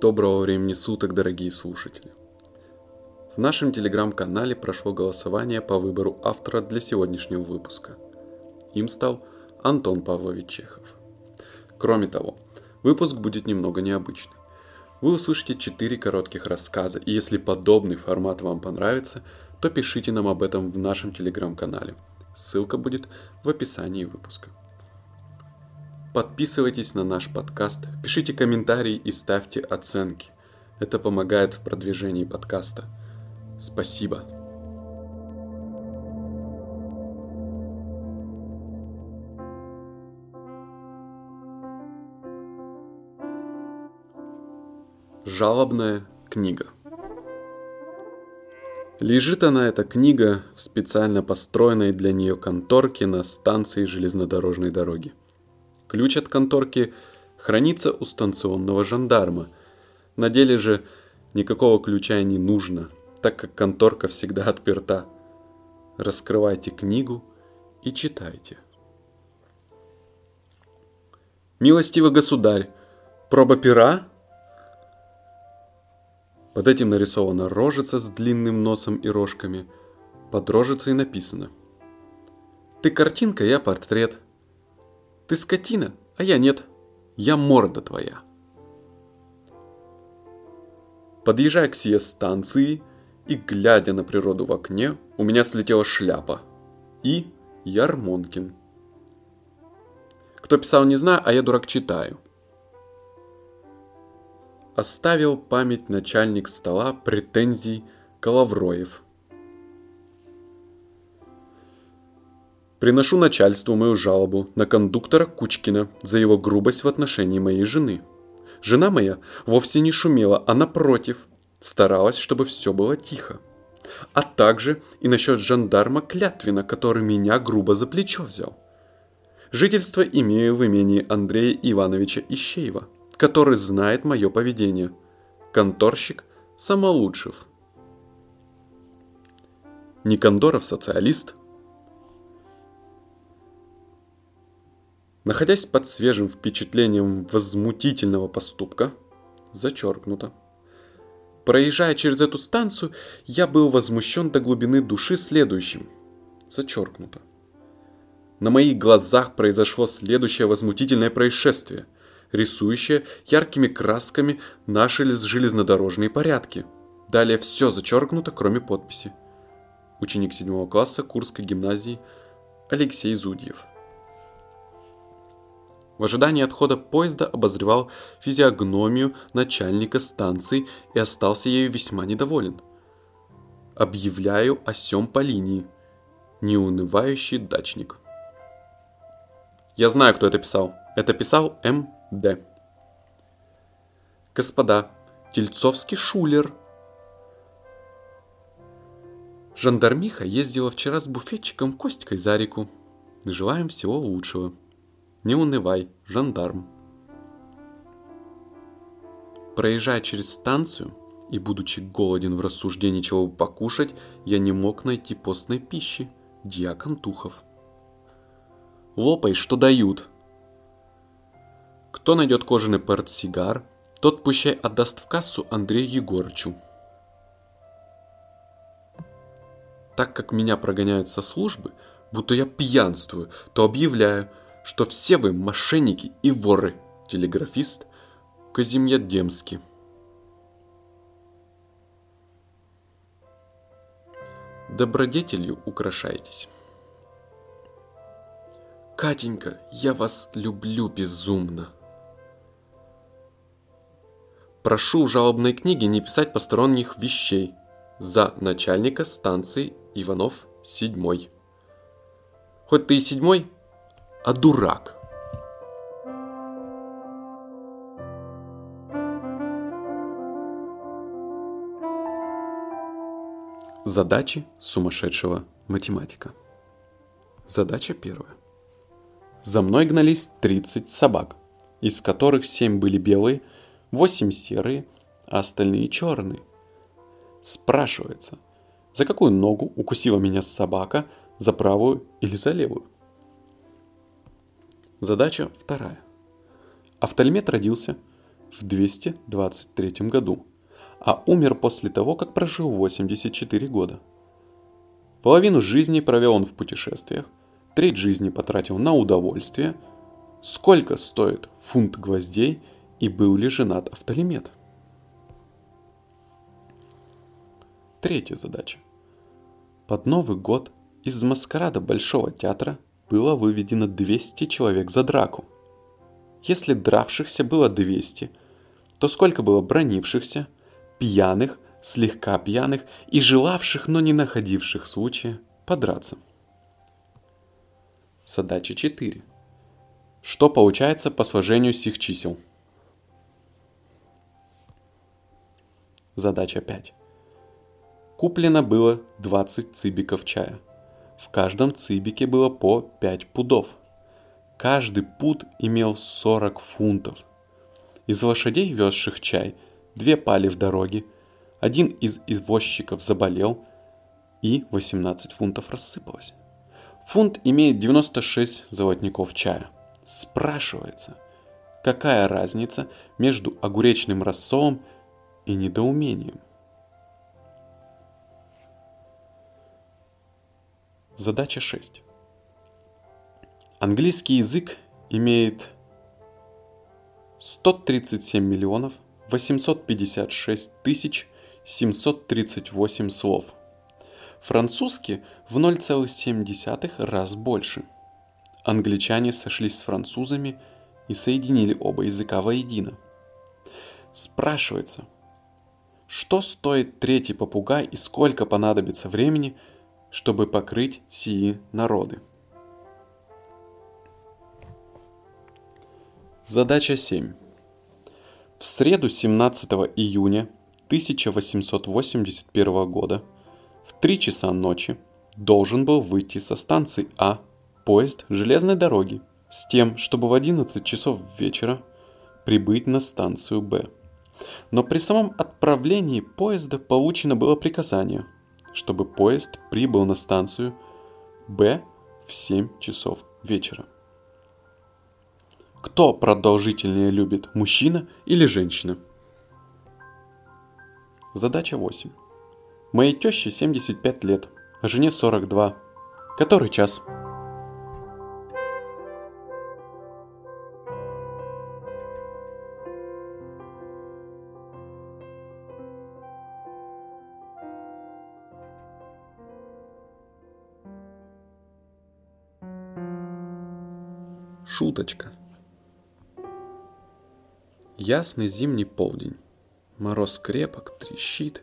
Доброго времени суток, дорогие слушатели! В нашем телеграм-канале прошло голосование по выбору автора для сегодняшнего выпуска. Им стал Антон Павлович Чехов. Кроме того, выпуск будет немного необычный. Вы услышите 4 коротких рассказа, и если подобный формат вам понравится, то пишите нам об этом в нашем телеграм-канале. Ссылка будет в описании выпуска. Подписывайтесь на наш подкаст, пишите комментарии и ставьте оценки. Это помогает в продвижении подкаста. Спасибо. Жалобная книга. Лежит она, эта книга, в специально построенной для нее конторке на станции железнодорожной дороги. Ключ от конторки хранится у станционного жандарма. На деле же никакого ключа не нужно, так как конторка всегда отперта. Раскрывайте книгу и читайте. Милостивый государь, проба пера? Под этим нарисована рожица с длинным носом и рожками. Под рожицей написано. Ты картинка, я портрет. Ты скотина, а я нет. Я морда твоя. Подъезжая к сие станции и глядя на природу в окне, у меня слетела шляпа. И Ярмонкин. Кто писал, не знаю, а я дурак читаю. Оставил память начальник стола претензий Коловроев – Приношу начальству мою жалобу на кондуктора Кучкина за его грубость в отношении моей жены. Жена моя вовсе не шумела, а напротив, старалась, чтобы все было тихо. А также и насчет жандарма Клятвина, который меня грубо за плечо взял. Жительство имею в имении Андрея Ивановича Ищеева, который знает мое поведение. Конторщик Самолучшев. Никандоров социалист – Находясь под свежим впечатлением возмутительного поступка, зачеркнуто. Проезжая через эту станцию, я был возмущен до глубины души следующим. Зачеркнуто. На моих глазах произошло следующее возмутительное происшествие, рисующее яркими красками наши железнодорожные порядки. Далее все зачеркнуто, кроме подписи. Ученик 7 класса Курской гимназии Алексей Зудьев. В ожидании отхода поезда обозревал физиогномию начальника станции и остался ею весьма недоволен. Объявляю о сём по линии. Неунывающий дачник. Я знаю, кто это писал. Это писал М.Д. Господа, Тельцовский шулер. Жандармиха ездила вчера с буфетчиком Костькой за реку. Желаем всего лучшего. Не унывай, жандарм. Проезжая через станцию и будучи голоден в рассуждении чего бы покушать, я не мог найти постной пищи. Дьякон Тухов. Лопай, что дают. Кто найдет кожаный портсигар, тот пущай отдаст в кассу Андрею Егорычу. Так как меня прогоняют со службы, будто я пьянствую, то объявляю – что все вы мошенники и воры. Телеграфист Казимьядемский. Добродетелью украшаетесь. Катенька, я вас люблю безумно. Прошу в жалобной книге не писать посторонних вещей. За начальника станции Иванов седьмой. Хоть ты и седьмой, а дурак. Задачи сумасшедшего математика. Задача первая. За мной гнались 30 собак, из которых 7 были белые, 8 серые, а остальные черные. Спрашивается, за какую ногу укусила меня собака, за правую или за левую? Задача вторая. Офтальмет родился в 223 году, а умер после того, как прожил 84 года. Половину жизни провел он в путешествиях, треть жизни потратил на удовольствие. Сколько стоит фунт гвоздей и был ли женат Автолимет? Третья задача. Под Новый год из маскарада Большого театра было выведено 200 человек за драку. Если дравшихся было 200, то сколько было бронившихся, пьяных, слегка пьяных и желавших, но не находивших случая подраться? Задача 4. Что получается по сложению сих чисел? Задача 5. Куплено было 20 цибиков чая. В каждом цибике было по 5 пудов. Каждый пуд имел 40 фунтов. Из лошадей, везших чай, две пали в дороге, один из извозчиков заболел, и 18 фунтов рассыпалось. Фунт имеет 96 золотников чая. Спрашивается, какая разница между огуречным рассолом и недоумением? Задача 6. Английский язык имеет 137 миллионов 856 тысяч 738 слов. Французский в 0,7 раз больше. Англичане сошлись с французами и соединили оба языка воедино. Спрашивается, что стоит третий попугай и сколько понадобится времени – чтобы покрыть сии народы. Задача 7. В среду 17 июня 1881 года в 3 часа ночи должен был выйти со станции А поезд железной дороги с тем, чтобы в 11 часов вечера прибыть на станцию Б. Но при самом отправлении поезда получено было приказание – чтобы поезд прибыл на станцию Б в 7 часов вечера. Кто продолжительнее любит, мужчина или женщина? Задача 8. Моей теще 75 лет, а жене 42. Который час? Шуточка. Ясный зимний полдень. Мороз крепок, трещит,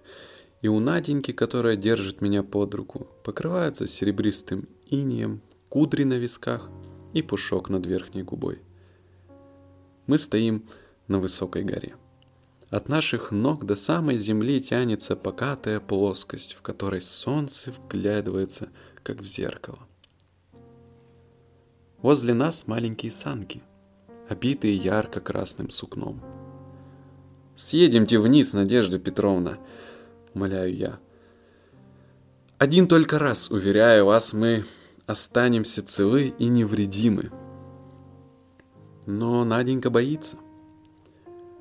и у Наденьки, которая держит меня под руку, покрывается серебристым инием, кудри на висках и пушок над верхней губой. Мы стоим на высокой горе. От наших ног до самой земли тянется покатая плоскость, в которой солнце вглядывается, как в зеркало. Возле нас маленькие санки, обитые ярко-красным сукном. «Съедемте вниз, Надежда Петровна», — умоляю я. «Один только раз, уверяю вас, мы останемся целы и невредимы». Но Наденька боится.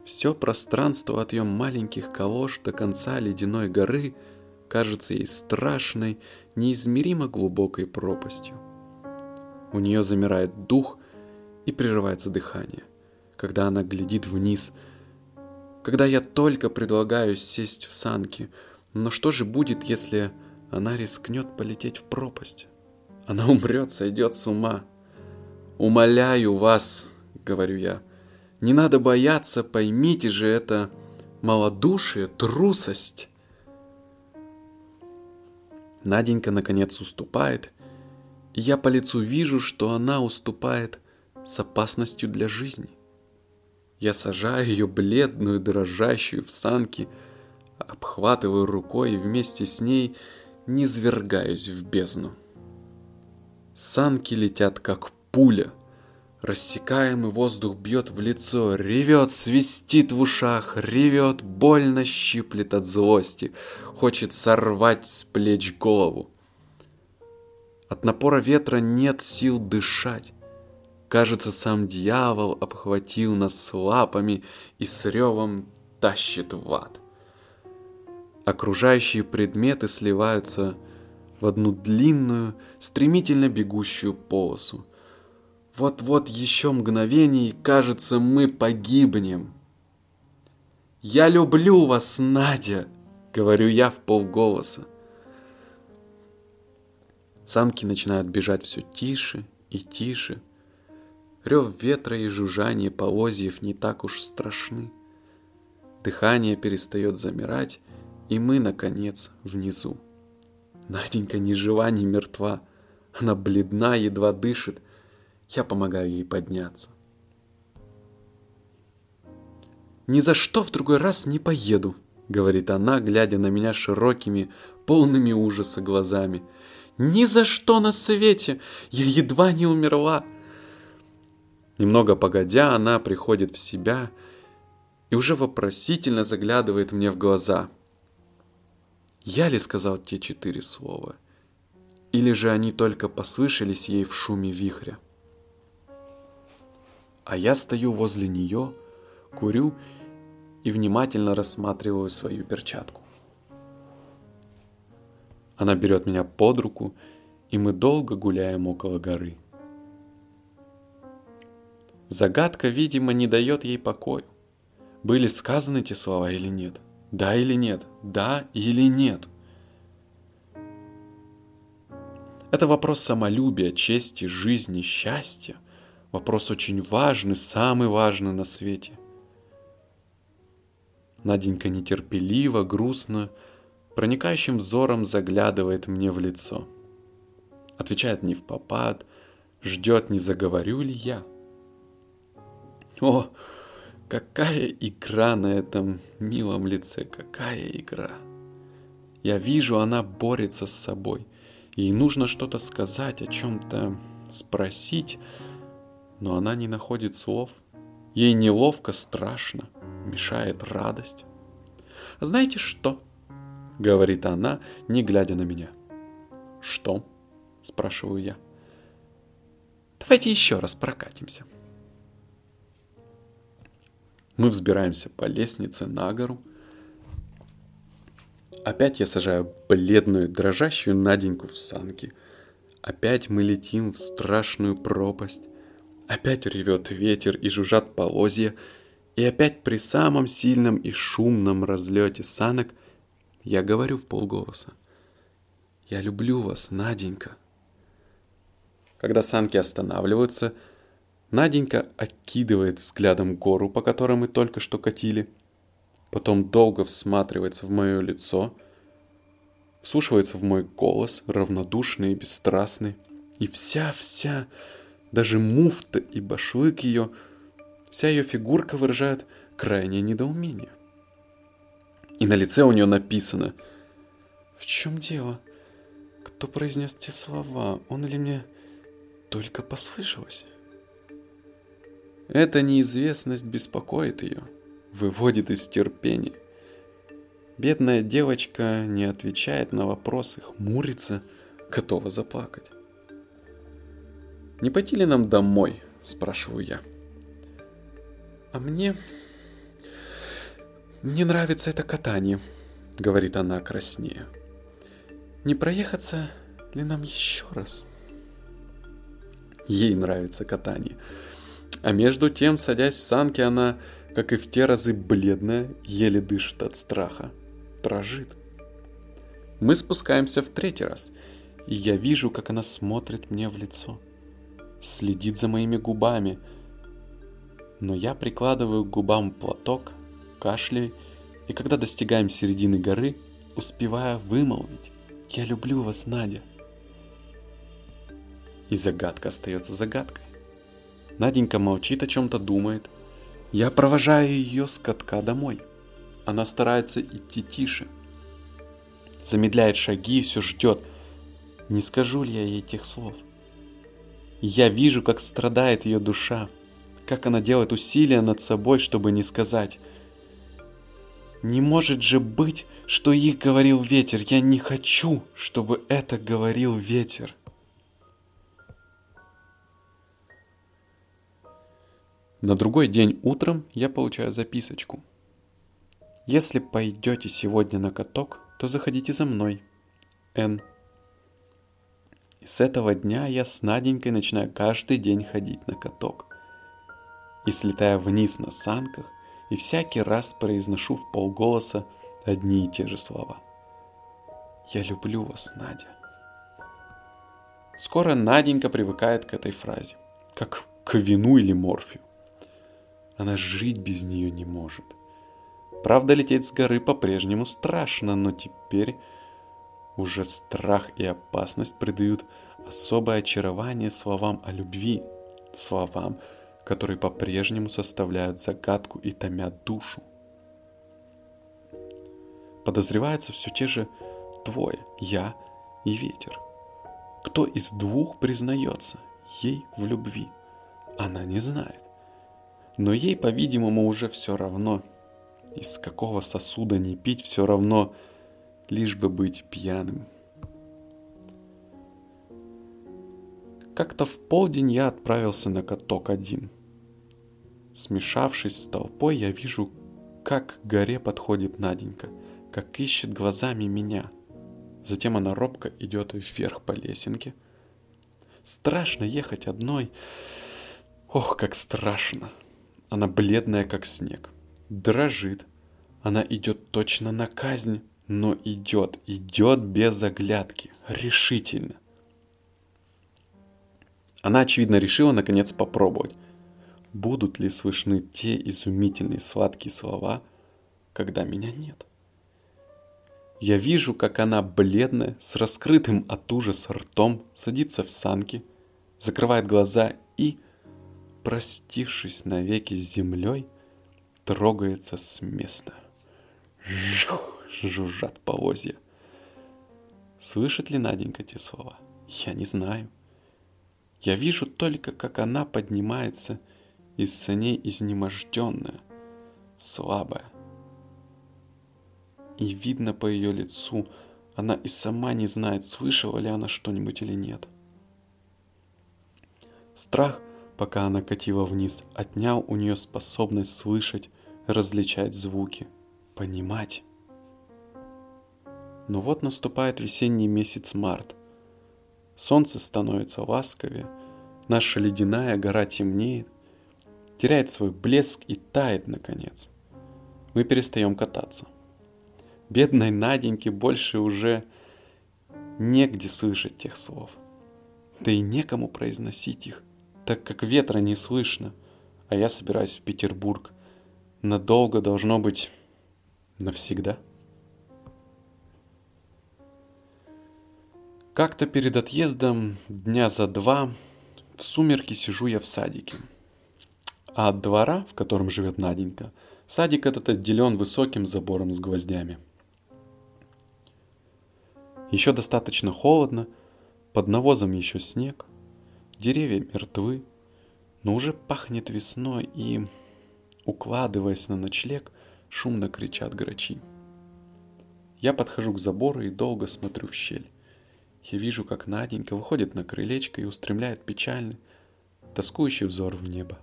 Все пространство от ее маленьких колош до конца ледяной горы кажется ей страшной, неизмеримо глубокой пропастью. У нее замирает дух и прерывается дыхание, когда она глядит вниз. Когда я только предлагаю сесть в санки, но что же будет, если она рискнет полететь в пропасть? Она умрет, сойдет с ума. «Умоляю вас», — говорю я, — «не надо бояться, поймите же это малодушие, трусость». Наденька наконец уступает я по лицу вижу, что она уступает с опасностью для жизни. Я сажаю ее бледную, дрожащую в санки, обхватываю рукой и вместе с ней низвергаюсь в бездну. Санки летят как пуля. Рассекаемый воздух бьет в лицо, ревет, свистит в ушах, ревет, больно щиплет от злости, хочет сорвать с плеч голову. От напора ветра нет сил дышать. Кажется, сам дьявол обхватил нас лапами и с ревом тащит в ад. Окружающие предметы сливаются в одну длинную, стремительно бегущую полосу. Вот-вот еще мгновение, и кажется, мы погибнем. «Я люблю вас, Надя!» — говорю я в полголоса. Санки начинают бежать все тише и тише. Рев ветра и жужжание полозьев не так уж страшны. Дыхание перестает замирать, и мы, наконец, внизу. Наденька ни жива, ни мертва. Она бледна, едва дышит. Я помогаю ей подняться. «Ни за что в другой раз не поеду», — говорит она, глядя на меня широкими, полными ужаса глазами. «Ни за что на свете! Я едва не умерла!» Немного погодя, она приходит в себя и уже вопросительно заглядывает мне в глаза — я ли сказал те четыре слова? Или же они только послышались ей в шуме вихря? А я стою возле нее, курю и внимательно рассматриваю свою перчатку. Она берет меня под руку, и мы долго гуляем около горы. Загадка, видимо, не дает ей покоя. Были сказаны эти слова или нет – да или нет? Да или нет? Это вопрос самолюбия, чести, жизни, счастья. Вопрос очень важный, самый важный на свете. Наденька нетерпеливо, грустно, проникающим взором заглядывает мне в лицо. Отвечает не в попад, ждет, не заговорю ли я. О, Какая игра на этом милом лице, какая игра. Я вижу, она борется с собой. Ей нужно что-то сказать, о чем-то спросить, но она не находит слов. Ей неловко, страшно, мешает радость. «Знаете что?» — говорит она, не глядя на меня. «Что?» — спрашиваю я. «Давайте еще раз прокатимся». Мы взбираемся по лестнице на гору. Опять я сажаю бледную, дрожащую Наденьку в санки. Опять мы летим в страшную пропасть. Опять ревет ветер и жужжат полозья. И опять при самом сильном и шумном разлете санок я говорю в полголоса. «Я люблю вас, Наденька». Когда санки останавливаются – Наденька окидывает взглядом гору, по которой мы только что катили, потом долго всматривается в мое лицо, вслушивается в мой голос, равнодушный и бесстрастный, и вся-вся, даже муфта и башлык ее, вся ее фигурка выражает крайнее недоумение. И на лице у нее написано «В чем дело? Кто произнес те слова? Он или мне только послышалось?» Эта неизвестность беспокоит ее, выводит из терпения. Бедная девочка не отвечает на вопросы, хмурится, готова заплакать. «Не пойти ли нам домой?» – спрашиваю я. «А мне... мне нравится это катание», – говорит она краснее. «Не проехаться ли нам еще раз?» Ей нравится катание – а между тем, садясь в санки, она, как и в те разы бледная, еле дышит от страха. Дрожит. Мы спускаемся в третий раз, и я вижу, как она смотрит мне в лицо. Следит за моими губами. Но я прикладываю к губам платок, кашляю, и когда достигаем середины горы, успеваю вымолвить «Я люблю вас, Надя». И загадка остается загадкой. Наденька молчит, о чем-то думает. Я провожаю ее с катка домой. Она старается идти тише. Замедляет шаги и все ждет. Не скажу ли я ей тех слов? Я вижу, как страдает ее душа, как она делает усилия над собой, чтобы не сказать. Не может же быть, что их говорил ветер. Я не хочу, чтобы это говорил ветер. На другой день утром я получаю записочку. Если пойдете сегодня на каток, то заходите за мной. Н. И с этого дня я с Наденькой начинаю каждый день ходить на каток. И слетая вниз на санках, и всякий раз произношу в полголоса одни и те же слова. «Я люблю вас, Надя». Скоро Наденька привыкает к этой фразе, как к вину или морфию. Она жить без нее не может. Правда, лететь с горы по-прежнему страшно, но теперь уже страх и опасность придают особое очарование словам о любви, словам, которые по-прежнему составляют загадку и томят душу. Подозревается все те же двое, я и ветер. Кто из двух признается ей в любви? Она не знает. Но ей, по-видимому, уже все равно, из какого сосуда не пить, все равно – лишь бы быть пьяным. Как-то в полдень я отправился на каток один. Смешавшись с толпой, я вижу, как к горе подходит Наденька, как ищет глазами меня. Затем она робко идет вверх по лесенке. Страшно ехать одной. Ох, как страшно. Она бледная, как снег. Дрожит. Она идет точно на казнь но идет, идет без оглядки, решительно. Она, очевидно, решила наконец попробовать, будут ли слышны те изумительные сладкие слова, когда меня нет. Я вижу, как она бледная, с раскрытым от ужаса ртом, садится в санки, закрывает глаза и, простившись навеки с землей, трогается с места. Жух! жужжат повозья. Слышит ли Наденька те слова? Я не знаю. Я вижу только, как она поднимается из саней изнеможденная, слабая. И видно по ее лицу, она и сама не знает, слышала ли она что-нибудь или нет. Страх, пока она катила вниз, отнял у нее способность слышать, различать звуки, понимать. Но вот наступает весенний месяц март. Солнце становится ласковее, наша ледяная гора темнеет, теряет свой блеск и тает, наконец. Мы перестаем кататься. Бедной Наденьке больше уже негде слышать тех слов. Да и некому произносить их, так как ветра не слышно, а я собираюсь в Петербург. Надолго должно быть навсегда. Как-то перед отъездом, дня за два, в сумерки сижу я в садике. А от двора, в котором живет Наденька, садик этот отделен высоким забором с гвоздями. Еще достаточно холодно, под навозом еще снег, деревья мертвы, но уже пахнет весной и, укладываясь на ночлег, шумно кричат грачи. Я подхожу к забору и долго смотрю в щель. Я вижу, как Наденька выходит на крылечко и устремляет печальный, тоскующий взор в небо.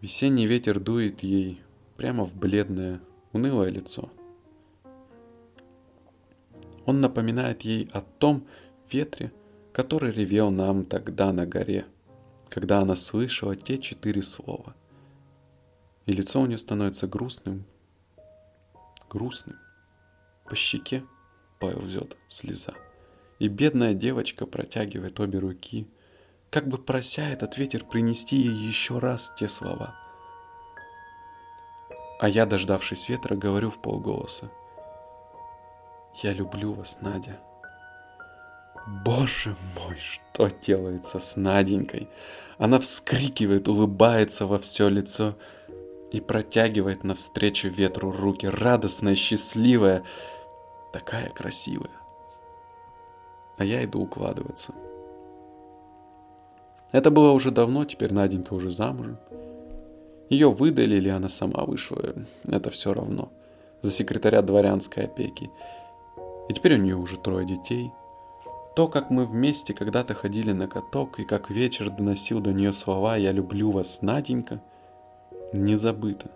Весенний ветер дует ей прямо в бледное, унылое лицо. Он напоминает ей о том ветре, который ревел нам тогда на горе, когда она слышала те четыре слова. И лицо у нее становится грустным, грустным. По щеке ползет слеза. И бедная девочка протягивает обе руки, как бы прося этот ветер принести ей еще раз те слова. А я, дождавшись ветра, говорю в полголоса. Я люблю вас, Надя. Боже мой, что делается с Наденькой? Она вскрикивает, улыбается во все лицо и протягивает навстречу ветру руки, радостная, счастливая, такая красивая. А я иду укладываться. Это было уже давно, теперь Наденька уже замужем. Ее выдали или она сама вышла, это все равно. За секретаря дворянской опеки. И теперь у нее уже трое детей. То, как мы вместе когда-то ходили на каток, и как вечер доносил до нее слова «Я люблю вас, Наденька», не забыто.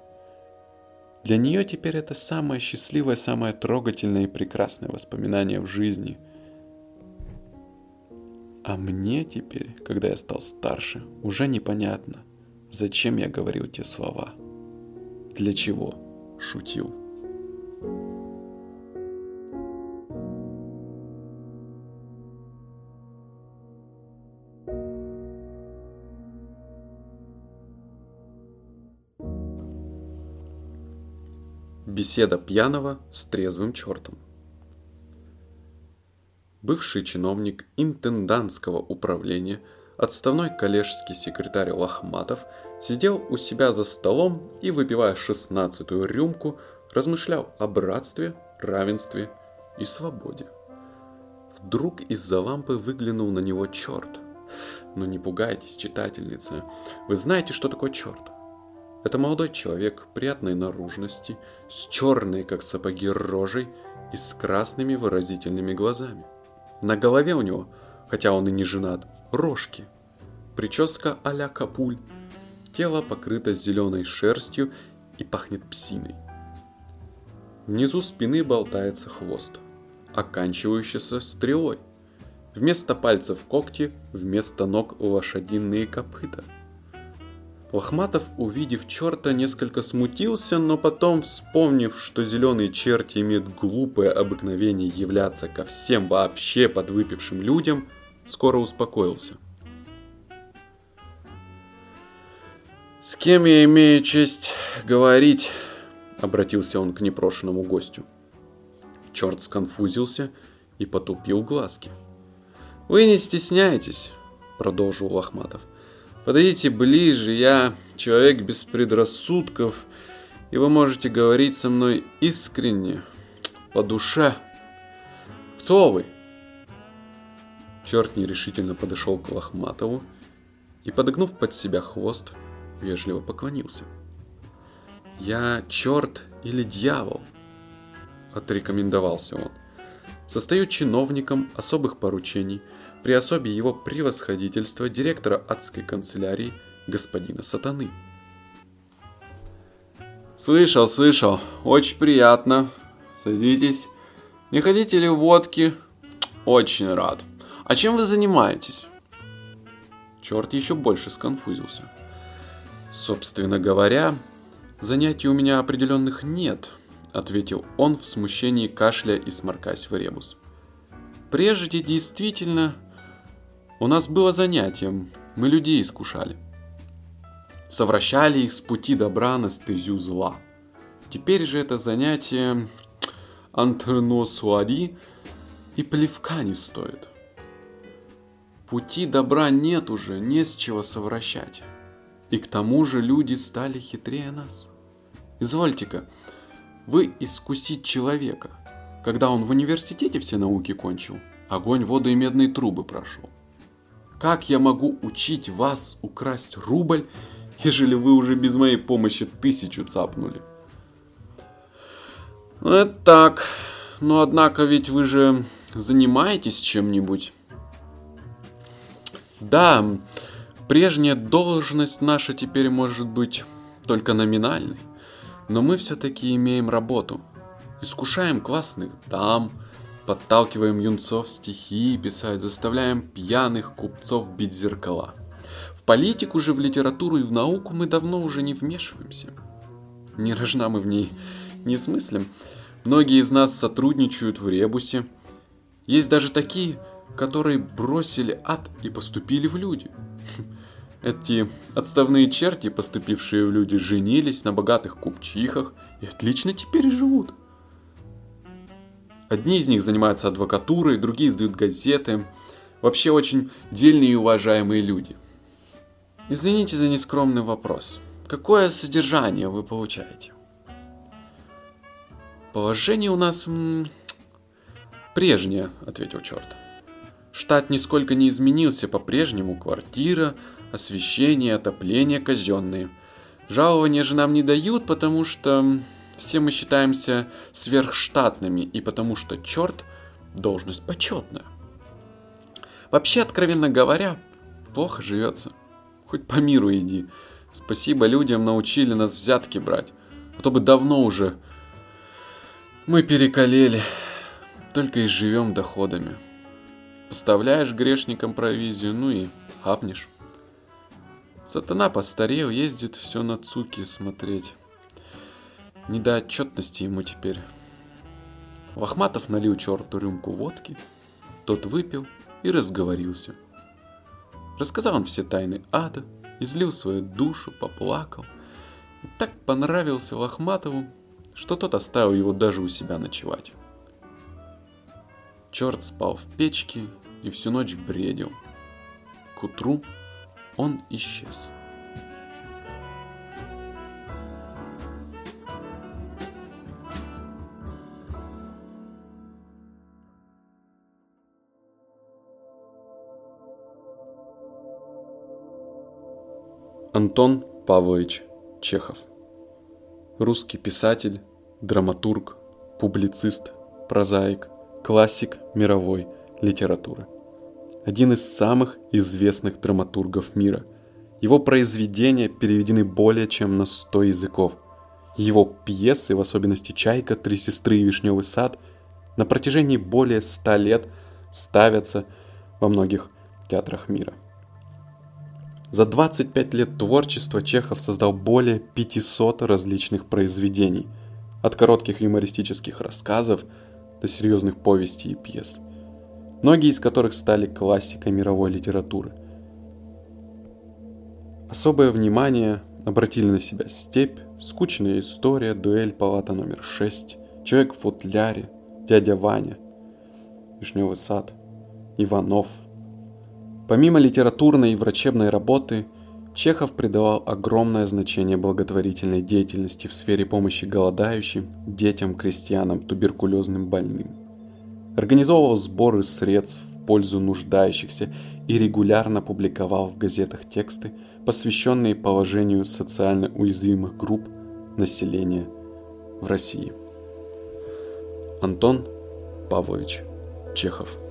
Для нее теперь это самое счастливое, самое трогательное и прекрасное воспоминание в жизни. А мне теперь, когда я стал старше, уже непонятно, зачем я говорил те слова, для чего шутил. Беседа пьяного с трезвым чертом. Бывший чиновник интендантского управления, отставной коллежский секретарь Лохматов, сидел у себя за столом и, выпивая шестнадцатую рюмку, размышлял о братстве, равенстве и свободе. Вдруг из-за лампы выглянул на него черт. Но не пугайтесь, читательница, вы знаете, что такое черт. Это молодой человек приятной наружности, с черной, как сапоги, рожей и с красными выразительными глазами. На голове у него, хотя он и не женат, рожки. Прическа а-ля капуль. Тело покрыто зеленой шерстью и пахнет псиной. Внизу спины болтается хвост, оканчивающийся стрелой. Вместо пальцев когти, вместо ног лошадиные копыта – Лохматов, увидев черта, несколько смутился, но потом, вспомнив, что зеленые черти имеют глупое обыкновение являться ко всем вообще подвыпившим людям, скоро успокоился. «С кем я имею честь говорить?» — обратился он к непрошенному гостю. Черт сконфузился и потупил глазки. «Вы не стесняйтесь», — продолжил Лохматов. Подойдите ближе, я человек без предрассудков, и вы можете говорить со мной искренне, по душе. Кто вы? Черт нерешительно подошел к Лохматову и, подогнув под себя хвост, вежливо поклонился. «Я черт или дьявол?» – отрекомендовался он. «Состою чиновником особых поручений – при особе его превосходительства директора адской канцелярии господина Сатаны. «Слышал, слышал. Очень приятно. Садитесь. Не хотите ли водки? Очень рад. А чем вы занимаетесь?» Черт еще больше сконфузился. «Собственно говоря, занятий у меня определенных нет», — ответил он в смущении кашля и сморкаясь в ребус. «Прежде действительно у нас было занятие, мы людей искушали. Совращали их с пути добра на стезю зла. Теперь же это занятие антреносуари и плевка не стоит. Пути добра нет уже, не с чего совращать. И к тому же люди стали хитрее нас. Извольте-ка, вы искусить человека. Когда он в университете все науки кончил, огонь, воду и медные трубы прошел. Как я могу учить вас украсть рубль, ежели вы уже без моей помощи тысячу цапнули? Ну, это так. Но однако ведь вы же занимаетесь чем-нибудь. Да, прежняя должность наша теперь может быть только номинальной. Но мы все-таки имеем работу. Искушаем классных дам, Подталкиваем юнцов стихи писать, заставляем пьяных купцов бить зеркала. В политику же, в литературу и в науку мы давно уже не вмешиваемся. Не рожна мы в ней не смыслим. Многие из нас сотрудничают в ребусе. Есть даже такие, которые бросили ад и поступили в люди. Эти отставные черти, поступившие в люди, женились на богатых купчихах и отлично теперь живут. Одни из них занимаются адвокатурой, другие издают газеты. Вообще очень дельные и уважаемые люди. Извините за нескромный вопрос. Какое содержание вы получаете? Положение у нас м- прежнее, ответил черт. Штат нисколько не изменился по-прежнему. Квартира, освещение, отопление казенные. Жалования же нам не дают, потому что все мы считаемся сверхштатными, и потому что черт – должность почетная. Вообще, откровенно говоря, плохо живется. Хоть по миру иди. Спасибо людям научили нас взятки брать. А то бы давно уже мы перекалели. Только и живем доходами. Поставляешь грешникам провизию, ну и хапнешь. Сатана постарел, ездит все на цуки смотреть. Не до отчетности ему теперь. Лохматов налил черту рюмку водки, тот выпил и разговорился. Рассказал он все тайны ада, излил свою душу, поплакал. И так понравился Лохматову, что тот оставил его даже у себя ночевать. Черт спал в печке и всю ночь бредил. К утру он исчез. Антон Павлович Чехов Русский писатель, драматург, публицист, прозаик, классик мировой литературы. Один из самых известных драматургов мира. Его произведения переведены более чем на 100 языков. Его пьесы, в особенности «Чайка», «Три сестры» и «Вишневый сад», на протяжении более 100 лет ставятся во многих театрах мира. За 25 лет творчества Чехов создал более 500 различных произведений, от коротких юмористических рассказов до серьезных повестей и пьес, многие из которых стали классикой мировой литературы. Особое внимание обратили на себя «Степь», «Скучная история», «Дуэль», «Палата номер 6», «Человек в футляре», «Дядя Ваня», «Вишневый сад», «Иванов», Помимо литературной и врачебной работы, Чехов придавал огромное значение благотворительной деятельности в сфере помощи голодающим, детям, крестьянам, туберкулезным больным. Организовывал сборы средств в пользу нуждающихся и регулярно публиковал в газетах тексты, посвященные положению социально уязвимых групп населения в России. Антон Павлович Чехов